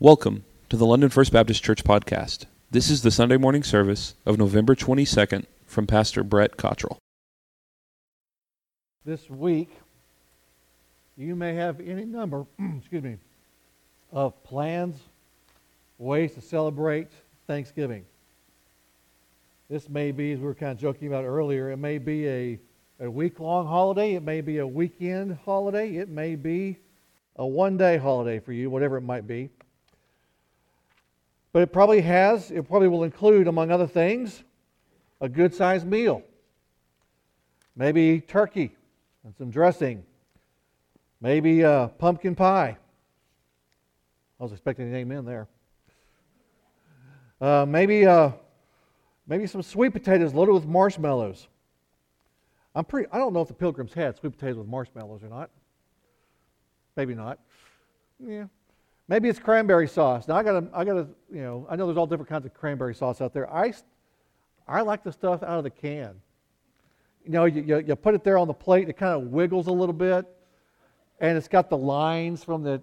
Welcome to the London First Baptist Church podcast. This is the Sunday morning service of November 22nd from Pastor Brett Cottrell. This week, you may have any number, excuse me, of plans, ways to celebrate Thanksgiving. This may be, as we were kind of joking about earlier, it may be a, a week long holiday, it may be a weekend holiday, it may be a one day holiday for you, whatever it might be. But it probably has, it probably will include, among other things, a good sized meal. Maybe turkey and some dressing. Maybe a pumpkin pie. I was expecting an amen there. Uh, maybe, uh, maybe some sweet potatoes loaded with marshmallows. I'm pretty, I don't know if the pilgrims had sweet potatoes with marshmallows or not. Maybe not. Yeah, Maybe it's cranberry sauce. Now I gotta, I gotta, you know, I know there's all different kinds of cranberry sauce out there. I, I like the stuff out of the can. You know, you, you, you put it there on the plate, it kind of wiggles a little bit, and it's got the lines from the.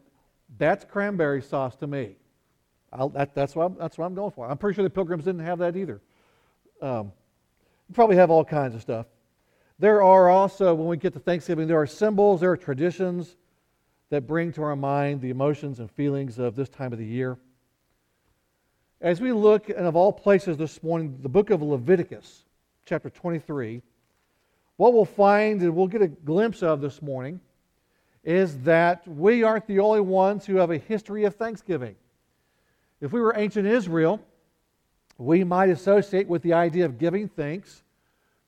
That's cranberry sauce to me. That, that's, what I'm, that's what I'm going for. I'm pretty sure the pilgrims didn't have that either. Um, you probably have all kinds of stuff. There are also, when we get to Thanksgiving, there are symbols, there are traditions that bring to our mind the emotions and feelings of this time of the year. As we look, and of all places this morning, the book of Leviticus, chapter 23, what we'll find and we'll get a glimpse of this morning is that we aren't the only ones who have a history of thanksgiving. If we were ancient Israel, we might associate with the idea of giving thanks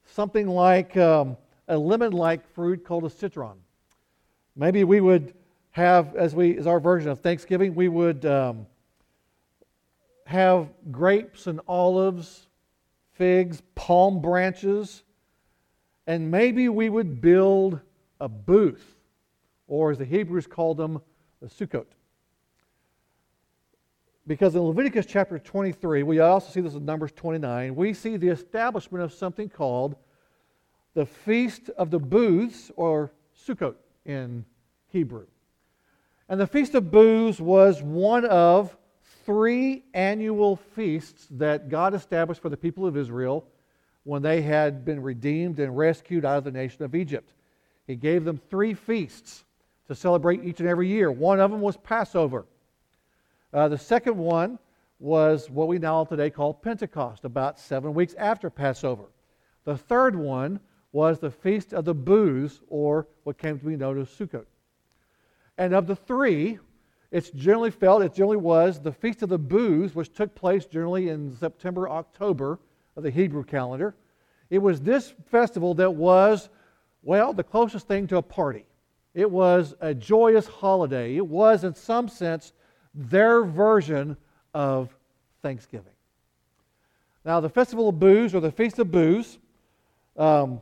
something like um, a lemon like fruit called a citron. Maybe we would have, as we as our version of Thanksgiving, we would um, have grapes and olives, figs, palm branches, and maybe we would build a booth, or as the Hebrews called them, a sukkot. Because in Leviticus chapter 23, we also see this in Numbers 29, we see the establishment of something called the Feast of the Booths, or Sukkot in Hebrew. And the Feast of Booths was one of three annual feasts that God established for the people of Israel when they had been redeemed and rescued out of the nation of Egypt. He gave them three feasts to celebrate each and every year. One of them was Passover. Uh, the second one was what we now today call Pentecost, about seven weeks after Passover. The third one was the Feast of the Booths, or what came to be known as Sukkot. And of the three, it's generally felt, it generally was the Feast of the Booths, which took place generally in September, October of the Hebrew calendar. It was this festival that was, well, the closest thing to a party. It was a joyous holiday. It was, in some sense, their version of Thanksgiving. Now, the Festival of Booths, or the Feast of Booths, um,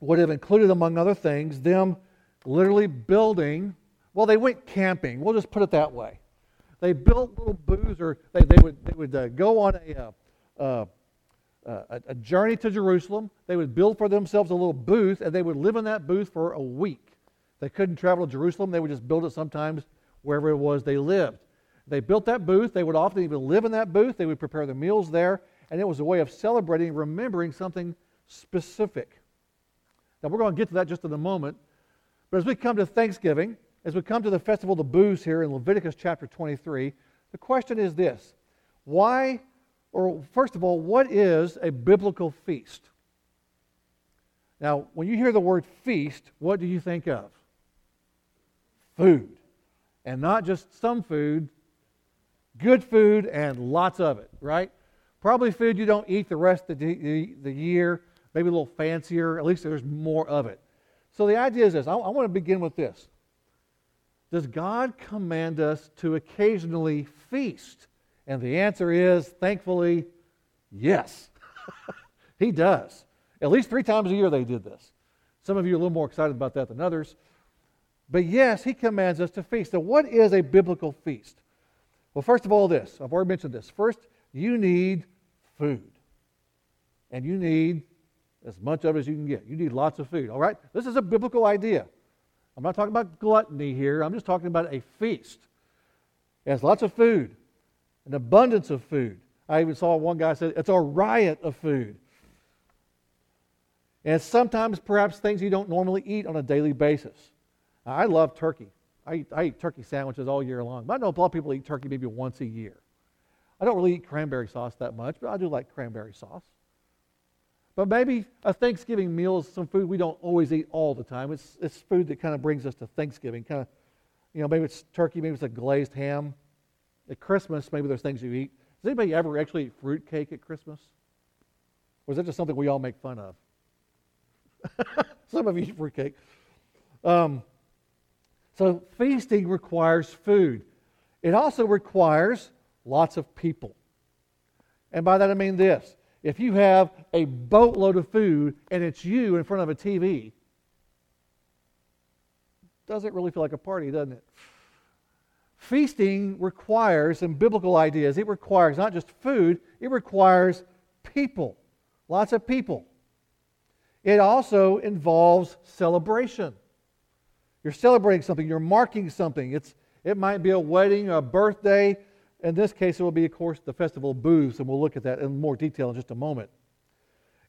would have included, among other things, them literally building well, they went camping. We'll just put it that way. They built little booths, or they, they would, they would uh, go on a, uh, uh, a journey to Jerusalem. They would build for themselves a little booth, and they would live in that booth for a week. They couldn't travel to Jerusalem. They would just build it sometimes wherever it was they lived. They built that booth. They would often even live in that booth. They would prepare the meals there, and it was a way of celebrating, remembering something specific. Now, we're going to get to that just in a moment. But as we come to Thanksgiving, as we come to the festival of the booths here in Leviticus chapter 23, the question is this Why, or first of all, what is a biblical feast? Now, when you hear the word feast, what do you think of? Food. And not just some food, good food and lots of it, right? Probably food you don't eat the rest of the, the, year, maybe a little fancier, at least there's more of it. So the idea is this I, I want to begin with this. Does God command us to occasionally feast? And the answer is, thankfully, yes. he does. At least three times a year they did this. Some of you are a little more excited about that than others. But yes, he commands us to feast. So, what is a biblical feast? Well, first of all, this I've already mentioned this. First, you need food. And you need as much of it as you can get. You need lots of food, all right? This is a biblical idea. I'm not talking about gluttony here. I'm just talking about a feast. It has lots of food, an abundance of food. I even saw one guy say it's a riot of food. And sometimes perhaps things you don't normally eat on a daily basis. I love turkey. I eat, I eat turkey sandwiches all year long. But I know a lot of people eat turkey maybe once a year. I don't really eat cranberry sauce that much, but I do like cranberry sauce. But maybe a Thanksgiving meal is some food we don't always eat all the time. It's, it's food that kind of brings us to Thanksgiving. Kind of, you know, maybe it's turkey, maybe it's a glazed ham. At Christmas, maybe there's things you eat. Does anybody ever actually eat fruitcake at Christmas? Or is that just something we all make fun of? Some of you eat fruitcake. Um, so feasting requires food. It also requires lots of people. And by that I mean this if you have a boatload of food and it's you in front of a TV, doesn't really feel like a party, doesn't it? Feasting requires some biblical ideas. It requires not just food, it requires people. Lots of people. It also involves celebration. You're celebrating something, you're marking something. It's, it might be a wedding, a birthday. In this case, it will be, of course, the festival of booths, and we'll look at that in more detail in just a moment.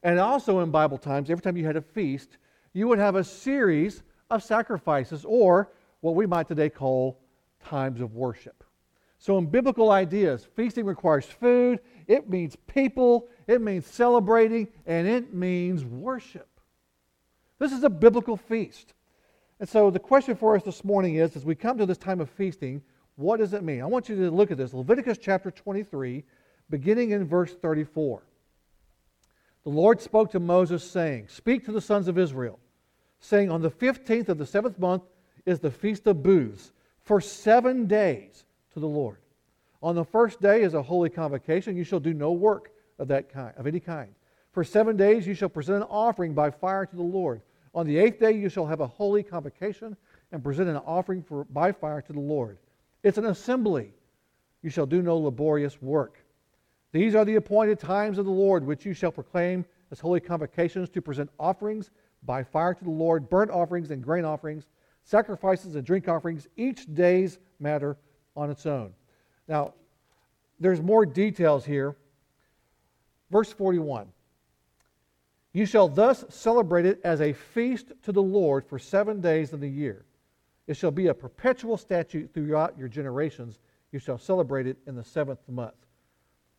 And also in Bible times, every time you had a feast, you would have a series of sacrifices, or what we might today call times of worship. So, in biblical ideas, feasting requires food, it means people, it means celebrating, and it means worship. This is a biblical feast. And so, the question for us this morning is as we come to this time of feasting, what does it mean? I want you to look at this Leviticus chapter 23, beginning in verse 34. The Lord spoke to Moses, saying, Speak to the sons of Israel, saying, On the 15th of the seventh month is the feast of booths for seven days to the Lord. On the first day is a holy convocation. You shall do no work of that kind, of any kind. For seven days you shall present an offering by fire to the Lord. On the eighth day you shall have a holy convocation and present an offering for, by fire to the Lord. It's an assembly. You shall do no laborious work. These are the appointed times of the Lord, which you shall proclaim as holy convocations to present offerings by fire to the Lord, burnt offerings and grain offerings sacrifices and drink offerings, each day's matter on its own. Now, there's more details here. Verse 41 You shall thus celebrate it as a feast to the Lord for seven days in the year. It shall be a perpetual statute throughout your generations. You shall celebrate it in the seventh month.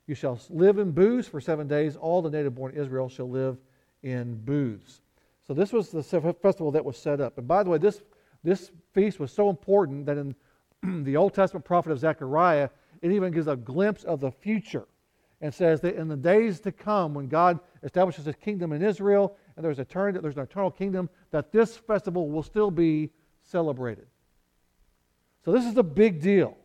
You shall live in booths for seven days. All the native born Israel shall live in booths. So, this was the festival that was set up. And by the way, this this feast was so important that in the Old Testament prophet of Zechariah, it even gives a glimpse of the future and says that in the days to come, when God establishes his kingdom in Israel and there's, etern- there's an eternal kingdom, that this festival will still be celebrated. So this is a big deal.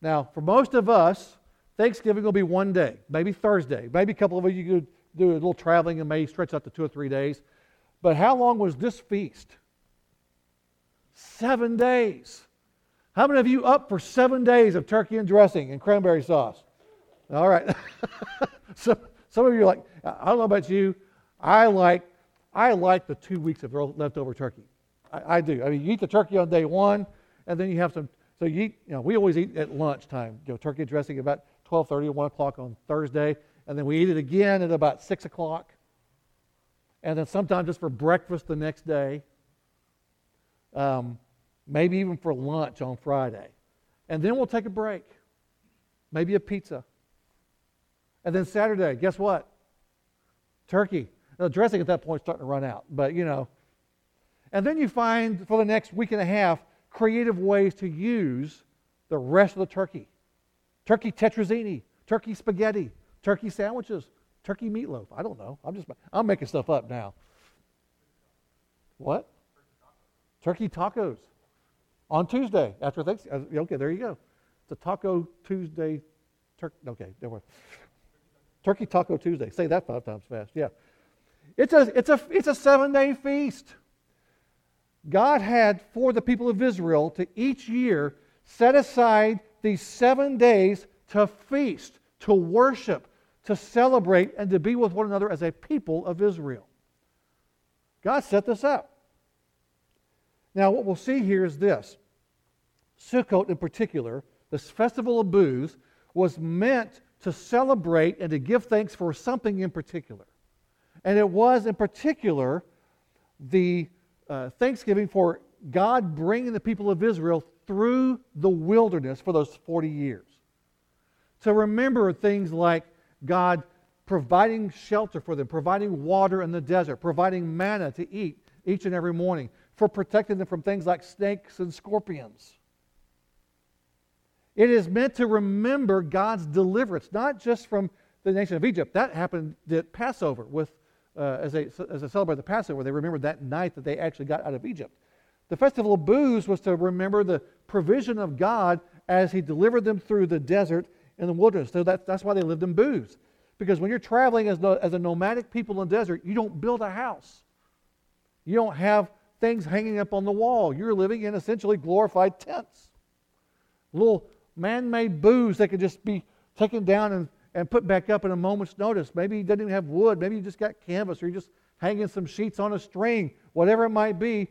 Now, for most of us, Thanksgiving will be one day, maybe Thursday. Maybe a couple of you could do a little traveling and may stretch out to two or three days. But how long was this feast? Seven days. How many of you up for seven days of turkey and dressing and cranberry sauce? All right. so, some of you are like, I don't know about you. I like, I like the two weeks of leftover turkey. I, I do. I mean, you eat the turkey on day one, and then you have some. So you eat. You know, we always eat at lunchtime. You know, turkey dressing about 12:30 or 1 o'clock on Thursday, and then we eat it again at about 6 o'clock, and then sometimes just for breakfast the next day um, maybe even for lunch on Friday. And then we'll take a break, maybe a pizza. And then Saturday, guess what? Turkey. The dressing at that point is starting to run out, but you know. And then you find for the next week and a half creative ways to use the rest of the turkey turkey tetrazzini, turkey spaghetti, turkey sandwiches, turkey meatloaf. I don't know. I'm just I'm making stuff up now. What? Turkey tacos on Tuesday after Thanksgiving. Uh, okay, there you go. It's a Taco Tuesday. Tur- okay, there we Turkey Taco Tuesday. Say that five times fast. Yeah. It's a, it's a, it's a seven day feast. God had for the people of Israel to each year set aside these seven days to feast, to worship, to celebrate, and to be with one another as a people of Israel. God set this up. Now, what we'll see here is this Sukkot, in particular, this festival of booths, was meant to celebrate and to give thanks for something in particular. And it was, in particular, the uh, thanksgiving for God bringing the people of Israel through the wilderness for those 40 years. To remember things like God providing shelter for them, providing water in the desert, providing manna to eat each and every morning, for protecting them from things like snakes and scorpions. It is meant to remember God's deliverance, not just from the nation of Egypt. That happened at Passover with, uh, as, they, as they celebrated the Passover, they remembered that night that they actually got out of Egypt. The festival of booths was to remember the provision of God as He delivered them through the desert and the wilderness. So that, that's why they lived in booths. Because when you're traveling as, no, as a nomadic people in the desert, you don't build a house. You don't have things hanging up on the wall. You're living in essentially glorified tents. Little man made booths that could just be taken down and, and put back up in a moment's notice. Maybe he doesn't even have wood. Maybe you just got canvas or you're just hanging some sheets on a string, whatever it might be.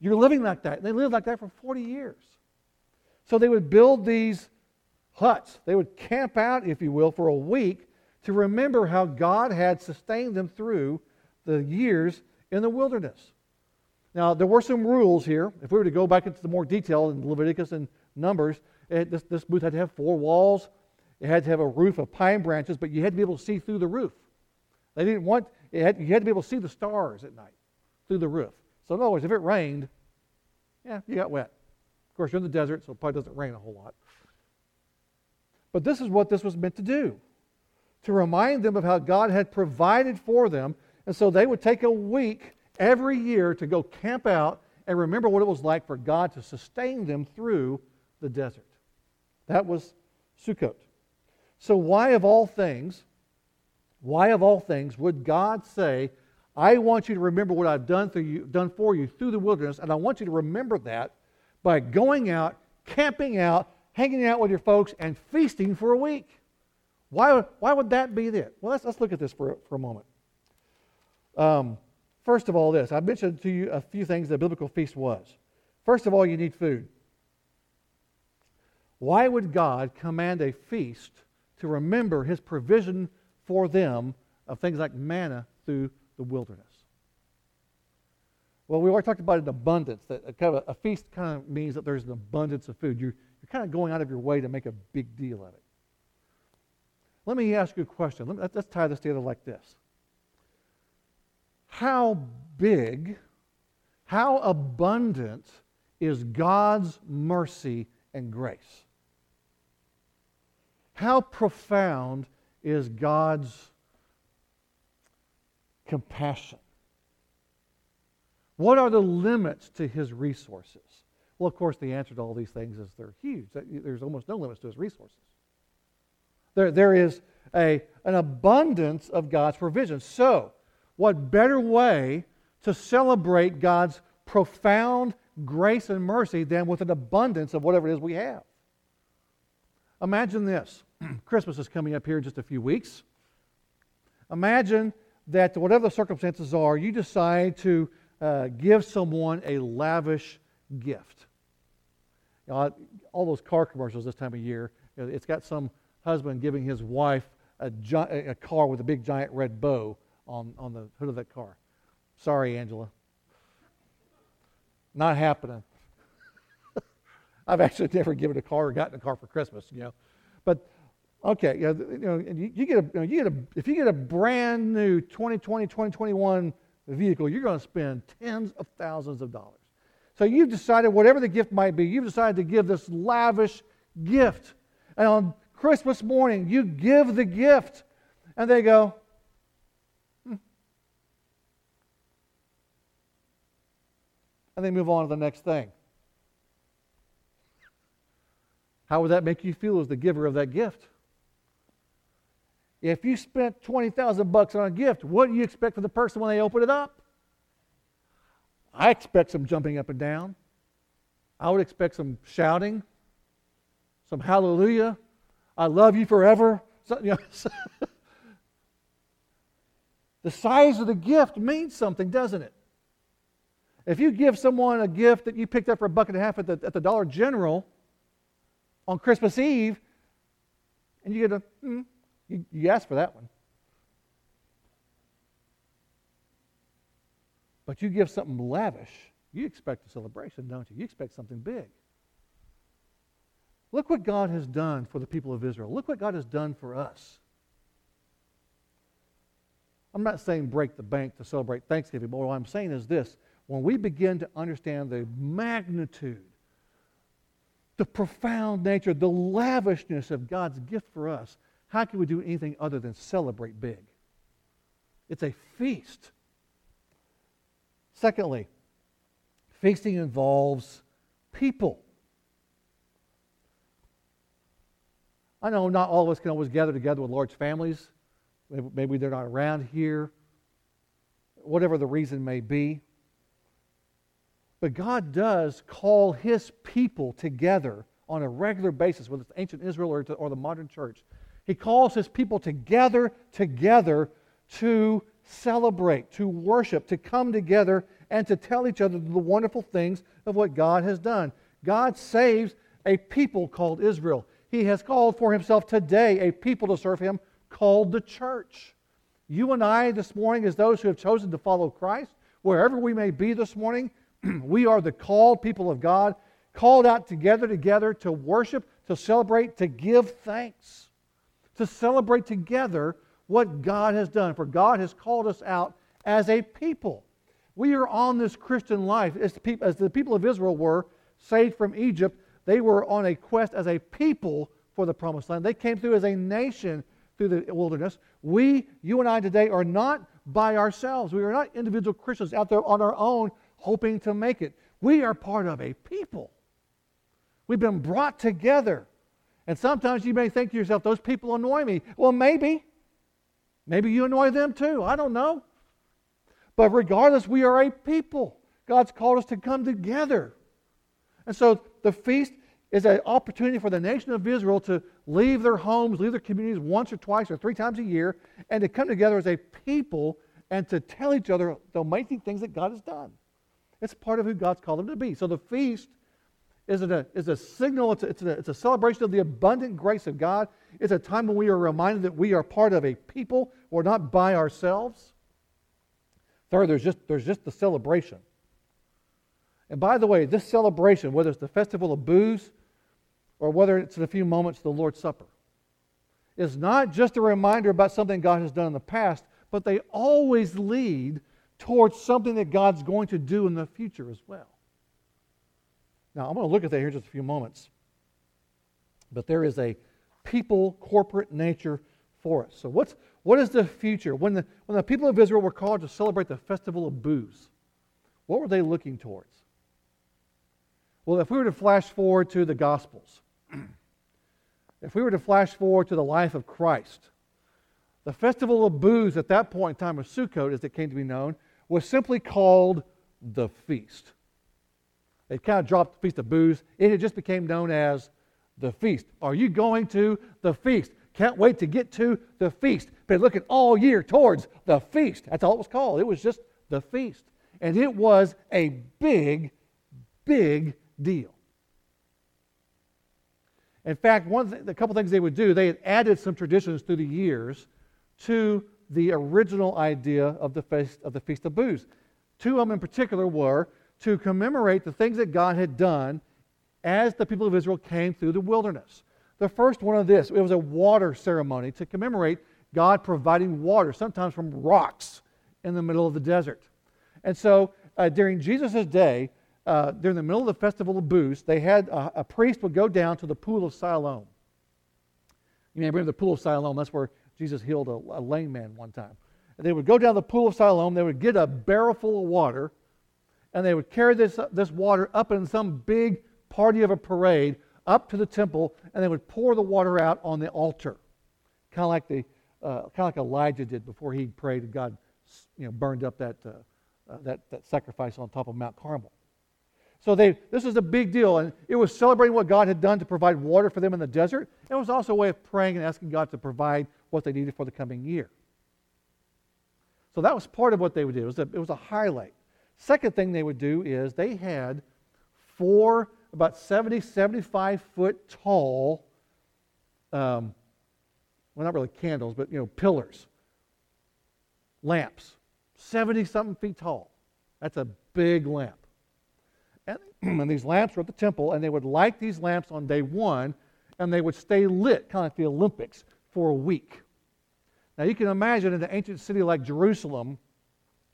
You're living like that. They lived like that for 40 years. So they would build these huts. They would camp out, if you will, for a week to remember how God had sustained them through the years in the wilderness. Now, there were some rules here. If we were to go back into the more detail in Leviticus and Numbers, it, this, this booth had to have four walls. It had to have a roof of pine branches, but you had to be able to see through the roof. They didn't want, had, you had to be able to see the stars at night through the roof. So, in other words, if it rained, yeah, you got wet. Of course, you're in the desert, so it probably doesn't rain a whole lot. But this is what this was meant to do to remind them of how God had provided for them. And so they would take a week every year to go camp out and remember what it was like for God to sustain them through the desert. That was Sukkot. So, why of all things, why of all things would God say, I want you to remember what I've done, through you, done for you through the wilderness, and I want you to remember that by going out, camping out, hanging out with your folks, and feasting for a week? Why, why would that be it? Well, let's, let's look at this for, for a moment. Um, first of all, this. I mentioned to you a few things that a biblical feast was. First of all, you need food. Why would God command a feast to remember his provision for them of things like manna through the wilderness? Well, we already talked about an abundance. That a, kind of a, a feast kind of means that there's an abundance of food. You're, you're kind of going out of your way to make a big deal of it. Let me ask you a question. Let me, let's tie this together like this. How big, how abundant is God's mercy and grace? How profound is God's compassion? What are the limits to his resources? Well, of course, the answer to all these things is they're huge. There's almost no limits to his resources. There, there is a, an abundance of God's provision. So, what better way to celebrate God's profound grace and mercy than with an abundance of whatever it is we have? Imagine this Christmas is coming up here in just a few weeks. Imagine that, whatever the circumstances are, you decide to uh, give someone a lavish gift. You know, all those car commercials this time of year, it's got some husband giving his wife a, gi- a car with a big giant red bow on, on the hood of that car. Sorry, Angela. Not happening. I've actually never given a car or gotten a car for Christmas, you know. But okay, know, you, know, you get a, you, know, you get a, if you get a brand new 2020, 2021 vehicle, you're going to spend tens of thousands of dollars. So you've decided, whatever the gift might be, you've decided to give this lavish gift. And on Christmas morning, you give the gift, and they go, hmm. and they move on to the next thing. How would that make you feel as the giver of that gift? If you spent 20,000 bucks on a gift, what do you expect from the person when they open it up? I expect some jumping up and down. I would expect some shouting, some hallelujah, I love you forever. You know, the size of the gift means something, doesn't it? If you give someone a gift that you picked up for a buck and a half at the, at the Dollar General, on Christmas Eve, and you get a, mm, you, you ask for that one. But you give something lavish, you expect a celebration, don't you? You expect something big. Look what God has done for the people of Israel. Look what God has done for us. I'm not saying break the bank to celebrate Thanksgiving, but what I'm saying is this when we begin to understand the magnitude, the profound nature, the lavishness of God's gift for us, how can we do anything other than celebrate big? It's a feast. Secondly, feasting involves people. I know not all of us can always gather together with large families. Maybe they're not around here, whatever the reason may be. But God does call His people together on a regular basis, whether it's ancient Israel or, or the modern church. He calls His people to gather together to celebrate, to worship, to come together and to tell each other the wonderful things of what God has done. God saves a people called Israel. He has called for himself today a people to serve him called the church. You and I this morning, as those who have chosen to follow Christ, wherever we may be this morning, we are the called people of God, called out together together to worship, to celebrate, to give thanks, to celebrate together what God has done. For God has called us out as a people. We are on this Christian life as the, people, as the people of Israel were saved from Egypt. They were on a quest as a people for the promised land. They came through as a nation through the wilderness. We, you and I today, are not by ourselves. We are not individual Christians out there on our own hoping to make it. We are part of a people. We've been brought together. And sometimes you may think to yourself, those people annoy me. Well, maybe. Maybe you annoy them too. I don't know. But regardless, we are a people. God's called us to come together. And so the feast is an opportunity for the nation of Israel to leave their homes, leave their communities once or twice or three times a year, and to come together as a people and to tell each other the amazing things that God has done. It's part of who God's called them to be. So the feast is it a, is a signal, it's a, it's, a, it's a celebration of the abundant grace of God. It's a time when we are reminded that we are part of a people. We're not by ourselves. Third, there's just, there's just the celebration. And by the way, this celebration, whether it's the festival of booths or whether it's in a few moments the Lord's Supper, is not just a reminder about something God has done in the past, but they always lead towards something that God's going to do in the future as well. Now, I'm going to look at that here in just a few moments. But there is a people corporate nature for us. So, what's, what is the future? When the, when the people of Israel were called to celebrate the festival of booths, what were they looking towards? Well, if we were to flash forward to the Gospels, if we were to flash forward to the life of Christ, the festival of booths at that point in time of Sukkot, as it came to be known, was simply called the feast. They kind of dropped the feast of booths. It had just became known as the feast. Are you going to the feast? Can't wait to get to the feast. Been looking all year towards the feast. That's all it was called. It was just the feast. And it was a big, big deal. In fact, one th- a couple things they would do, they had added some traditions through the years to the original idea of the feast of the feast of booths. Two of them in particular were to commemorate the things that God had done as the people of Israel came through the wilderness. The first one of this, it was a water ceremony to commemorate God providing water, sometimes from rocks in the middle of the desert. And so uh, during Jesus' day, uh, during the middle of the festival of booths, they had a, a, priest would go down to the pool of Siloam. You may remember the pool of Siloam. That's where Jesus healed a, a lame man one time. And they would go down the pool of Siloam. They would get a barrel full of water, and they would carry this, this water up in some big party of a parade up to the temple, and they would pour the water out on the altar, kind of like the uh, kind of like Elijah did before he prayed and God, you know, burned up that, uh, uh, that that sacrifice on top of Mount Carmel. So they, this was a big deal, and it was celebrating what God had done to provide water for them in the desert. It was also a way of praying and asking God to provide what they needed for the coming year. So that was part of what they would do. It was a, it was a highlight. Second thing they would do is they had four about 70, 75 foot tall, um, well, not really candles, but, you know, pillars, lamps, 70 something feet tall. That's a big lamp. And, and these lamps were at the temple, and they would light these lamps on day one, and they would stay lit, kind of like the Olympics, for a week. Now, you can imagine in an ancient city like Jerusalem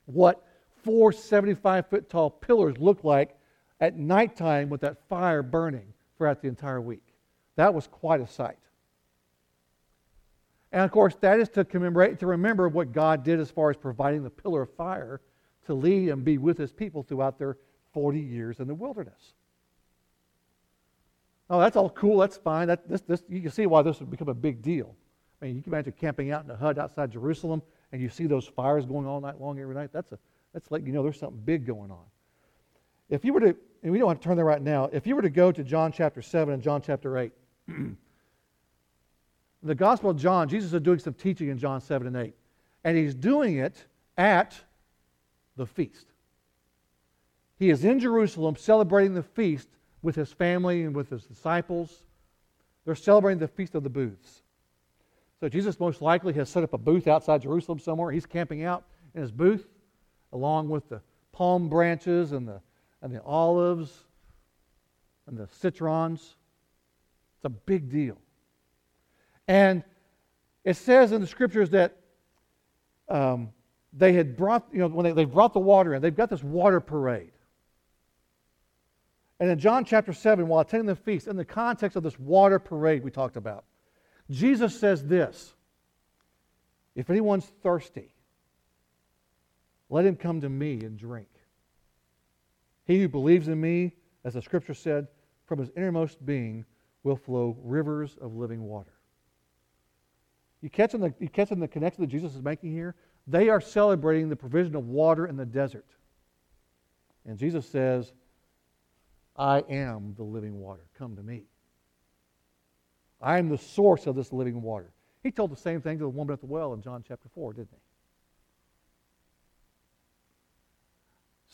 what four 75 foot tall pillars looked like at nighttime with that fire burning throughout the entire week. That was quite a sight. And of course, that is to commemorate, to remember what God did as far as providing the pillar of fire to lead and be with his people throughout their 40 years in the wilderness. Oh, that's all cool. That's fine. That, this, this, you can see why this would become a big deal. I mean, you can imagine camping out in a hut outside Jerusalem and you see those fires going all night long every night. That's, a, that's like, you know, there's something big going on. If you were to, and we don't have to turn there right now, if you were to go to John chapter 7 and John chapter 8, the Gospel of John, Jesus is doing some teaching in John 7 and 8. And he's doing it at the feast. He is in Jerusalem celebrating the feast with his family and with his disciples. They're celebrating the Feast of the Booths. So Jesus most likely has set up a booth outside Jerusalem somewhere. He's camping out in his booth along with the palm branches and the, and the olives and the citrons. It's a big deal. And it says in the scriptures that um, they had brought, you know, when they, they brought the water in, they've got this water parade. And in John chapter 7, while attending the feast, in the context of this water parade we talked about, Jesus says this If anyone's thirsty, let him come to me and drink. He who believes in me, as the scripture said, from his innermost being will flow rivers of living water. You catching the, you catching the connection that Jesus is making here? They are celebrating the provision of water in the desert. And Jesus says, I am the living water. Come to me. I am the source of this living water. He told the same thing to the woman at the well in John chapter 4, didn't he?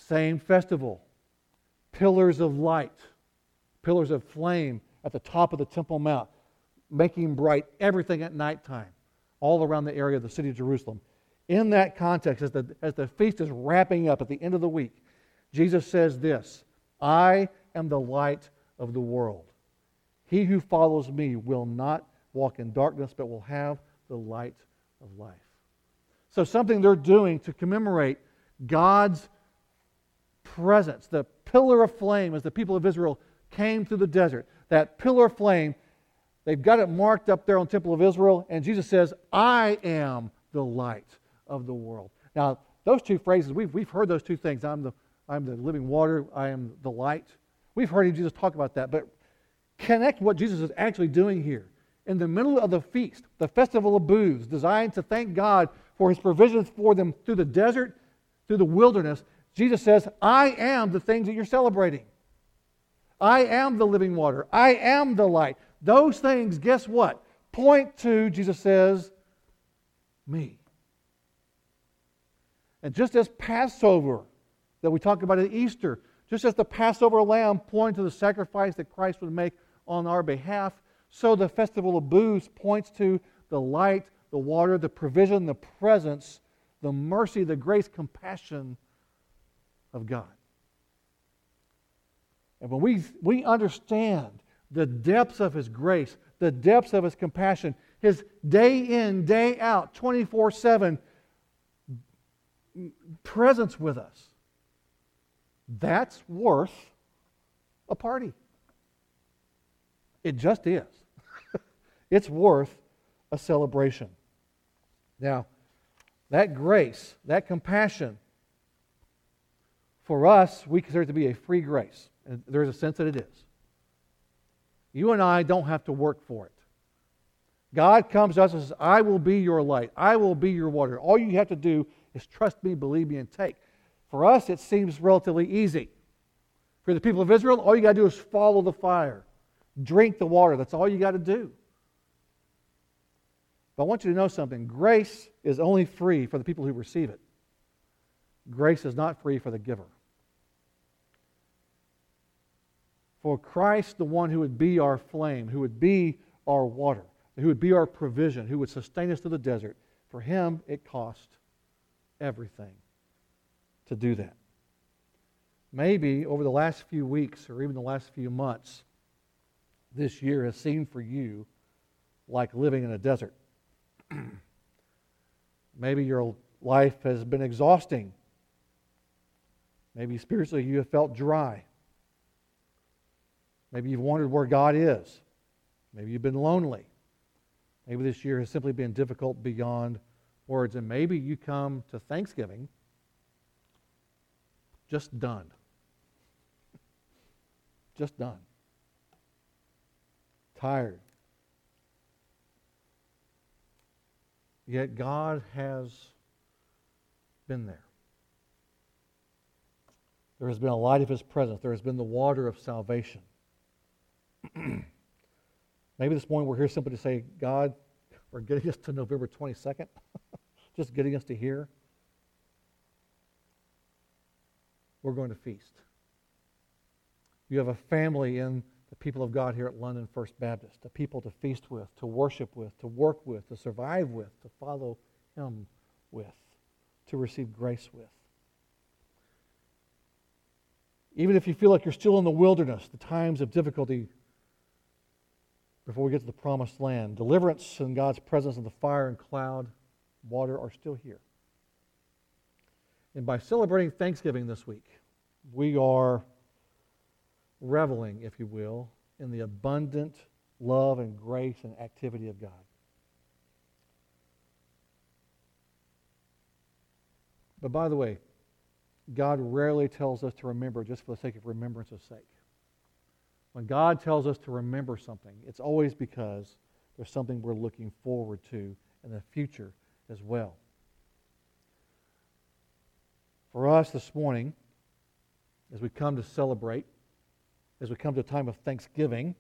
Same festival. Pillars of light, pillars of flame at the top of the Temple Mount, making bright everything at nighttime, all around the area of the city of Jerusalem. In that context, as the, as the feast is wrapping up at the end of the week, Jesus says this I am the light of the world. He who follows me will not walk in darkness, but will have the light of life. So, something they're doing to commemorate God's presence, the pillar of flame as the people of Israel came through the desert. That pillar of flame, they've got it marked up there on the Temple of Israel, and Jesus says, I am the light of the world. Now, those two phrases, we've, we've heard those two things. I'm the, I'm the living water, I am the light. We've heard Jesus talk about that, but connect what Jesus is actually doing here. In the middle of the feast, the festival of booths, designed to thank God for his provisions for them through the desert, through the wilderness, Jesus says, I am the things that you're celebrating. I am the living water. I am the light. Those things, guess what? Point to, Jesus says, me. And just as Passover that we talk about at Easter, just as the Passover lamb pointed to the sacrifice that Christ would make on our behalf, so the festival of booths points to the light, the water, the provision, the presence, the mercy, the grace, compassion of God. And when we, we understand the depths of His grace, the depths of His compassion, His day in, day out, 24 7 presence with us, that's worth a party. It just is. it's worth a celebration. Now, that grace, that compassion, for us, we consider it to be a free grace. And there's a sense that it is. You and I don't have to work for it. God comes to us and says, I will be your light. I will be your water. All you have to do is trust me, believe me, and take. For us, it seems relatively easy. For the people of Israel, all you got to do is follow the fire, drink the water. That's all you got to do. But I want you to know something grace is only free for the people who receive it, grace is not free for the giver. For Christ, the one who would be our flame, who would be our water, who would be our provision, who would sustain us through the desert, for him it cost everything to do that. Maybe over the last few weeks or even the last few months, this year has seemed for you like living in a desert. Maybe your life has been exhausting. Maybe spiritually you have felt dry. Maybe you've wondered where God is. Maybe you've been lonely. Maybe this year has simply been difficult beyond words. And maybe you come to Thanksgiving just done. Just done. Tired. Yet God has been there. There has been a light of His presence. There has been the water of salvation. Maybe this morning we're here simply to say, God, we're getting us to November 22nd, just getting us to here. We're going to feast. You have a family in the people of God here at London First Baptist, a people to feast with, to worship with, to work with, to survive with, to follow Him with, to receive grace with. Even if you feel like you're still in the wilderness, the times of difficulty before we get to the promised land, deliverance and God's presence of the fire and cloud, water are still here. And by celebrating Thanksgiving this week, we are reveling, if you will, in the abundant love and grace and activity of God. But by the way, God rarely tells us to remember just for the sake of remembrance's sake. When God tells us to remember something, it's always because there's something we're looking forward to in the future as well. For us this morning, as we come to celebrate, as we come to a time of thanksgiving,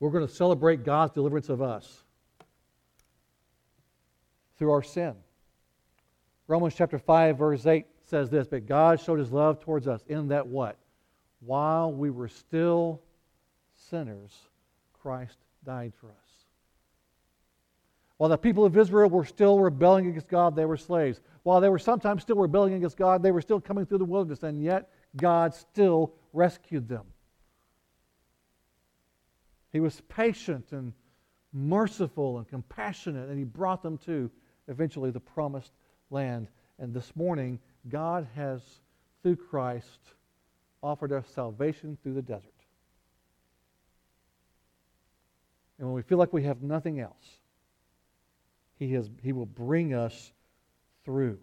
we're going to celebrate God's deliverance of us through our sin. Romans chapter 5, verse 8 says this But God showed his love towards us in that what? While we were still sinners, Christ died for us. While the people of Israel were still rebelling against God, they were slaves. While they were sometimes still rebelling against God, they were still coming through the wilderness, and yet God still rescued them. He was patient and merciful and compassionate, and He brought them to eventually the promised land. And this morning, God has, through Christ, offered us salvation through the desert. And when we feel like we have nothing else, He, has, he will bring us through.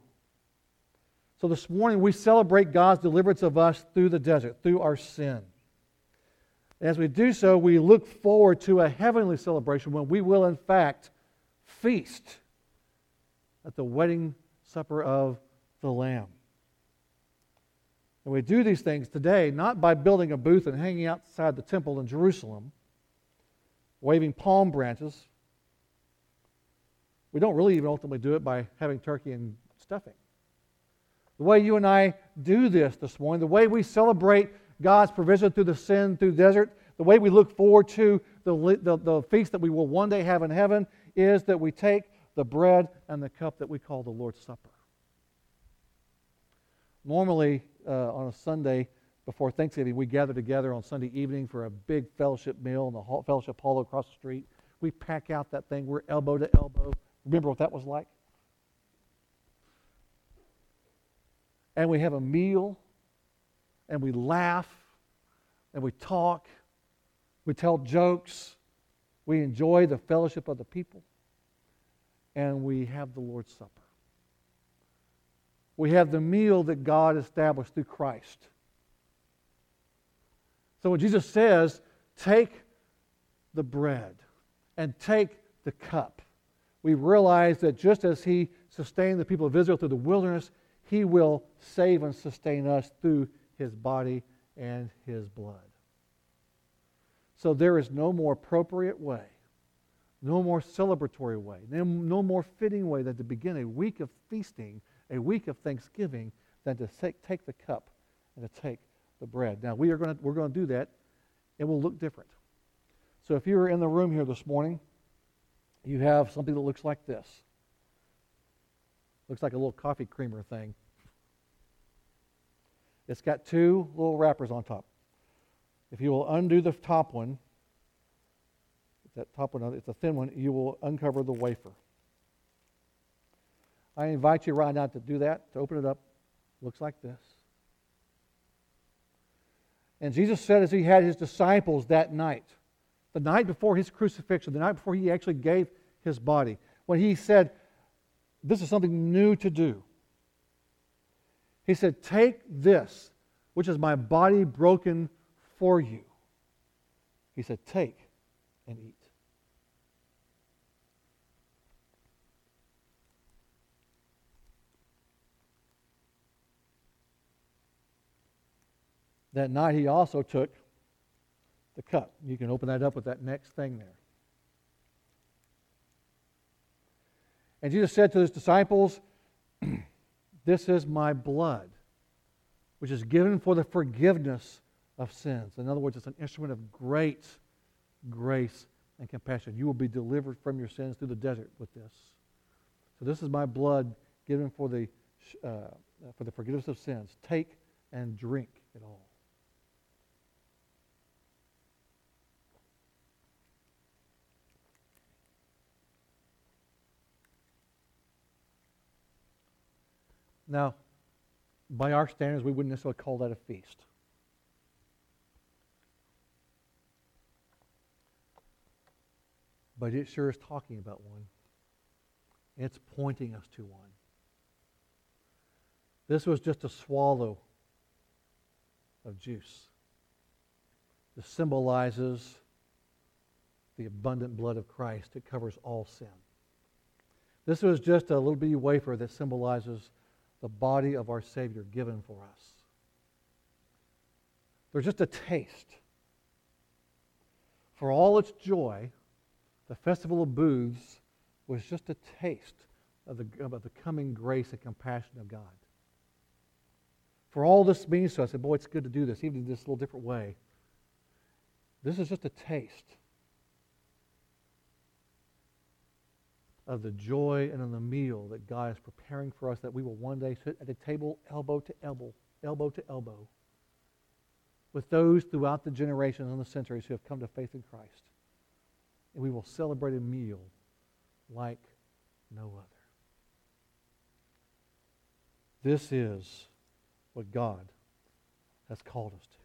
So this morning, we celebrate God's deliverance of us through the desert, through our sin. As we do so, we look forward to a heavenly celebration when we will, in fact, feast at the wedding supper of the Lamb. And we do these things today not by building a booth and hanging outside the temple in Jerusalem, waving palm branches. We don't really even ultimately do it by having turkey and stuffing. The way you and I do this this morning, the way we celebrate God's provision through the sin, through the desert, the way we look forward to the, the, the feast that we will one day have in heaven is that we take the bread and the cup that we call the Lord's Supper. Normally, uh, on a Sunday before Thanksgiving, we gather together on Sunday evening for a big fellowship meal in the fellowship hall across the street. We pack out that thing. We're elbow to elbow. Remember what that was like? And we have a meal, and we laugh, and we talk, we tell jokes, we enjoy the fellowship of the people and we have the Lord's Supper. We have the meal that God established through Christ. So when Jesus says, take the bread and take the cup, we realize that just as He sustained the people of Israel through the wilderness, He will save and sustain us through His body and His blood. So there is no more appropriate way no more celebratory way, no more fitting way than to begin a week of feasting, a week of thanksgiving, than to take, the cup and to take the bread. Now, we are going to, we're going to do that. It will look different. So if you were in the room here this morning, you have something that looks like this. Looks like a little coffee creamer thing. It's got two little wrappers on top. If you will undo the top one, that top one, it's a thin one, you will uncover the wafer. I invite you right now to do that, to open it up. Looks like this. And Jesus said as he had his disciples that night, the night before his crucifixion, the night before he actually gave his body, when he said, This is something new to do. He said, Take this, which is my body broken for you. He said, Take and eat. That night, he also took the cup. You can open that up with that next thing there. And Jesus said to his disciples, This is my blood, which is given for the forgiveness of sins. In other words, it's an instrument of great grace and compassion. You will be delivered from your sins through the desert with this. So, this is my blood given for the, uh, for the forgiveness of sins. Take and drink it all. Now, by our standards, we wouldn't necessarily call that a feast. But it sure is talking about one. It's pointing us to one. This was just a swallow of juice. This symbolizes the abundant blood of Christ. It covers all sin. This was just a little bitty wafer that symbolizes the body of our Savior given for us. There's just a taste. For all its joy, the Festival of Booths was just a taste of the, of the coming grace and compassion of God. For all this means to us, and boy, it's good to do this, even in this little different way. This is just a taste of the joy and of the meal that God is preparing for us that we will one day sit at a table elbow to elbow, elbow to elbow, with those throughout the generations and the centuries who have come to faith in Christ. And we will celebrate a meal like no other. This is what God has called us to.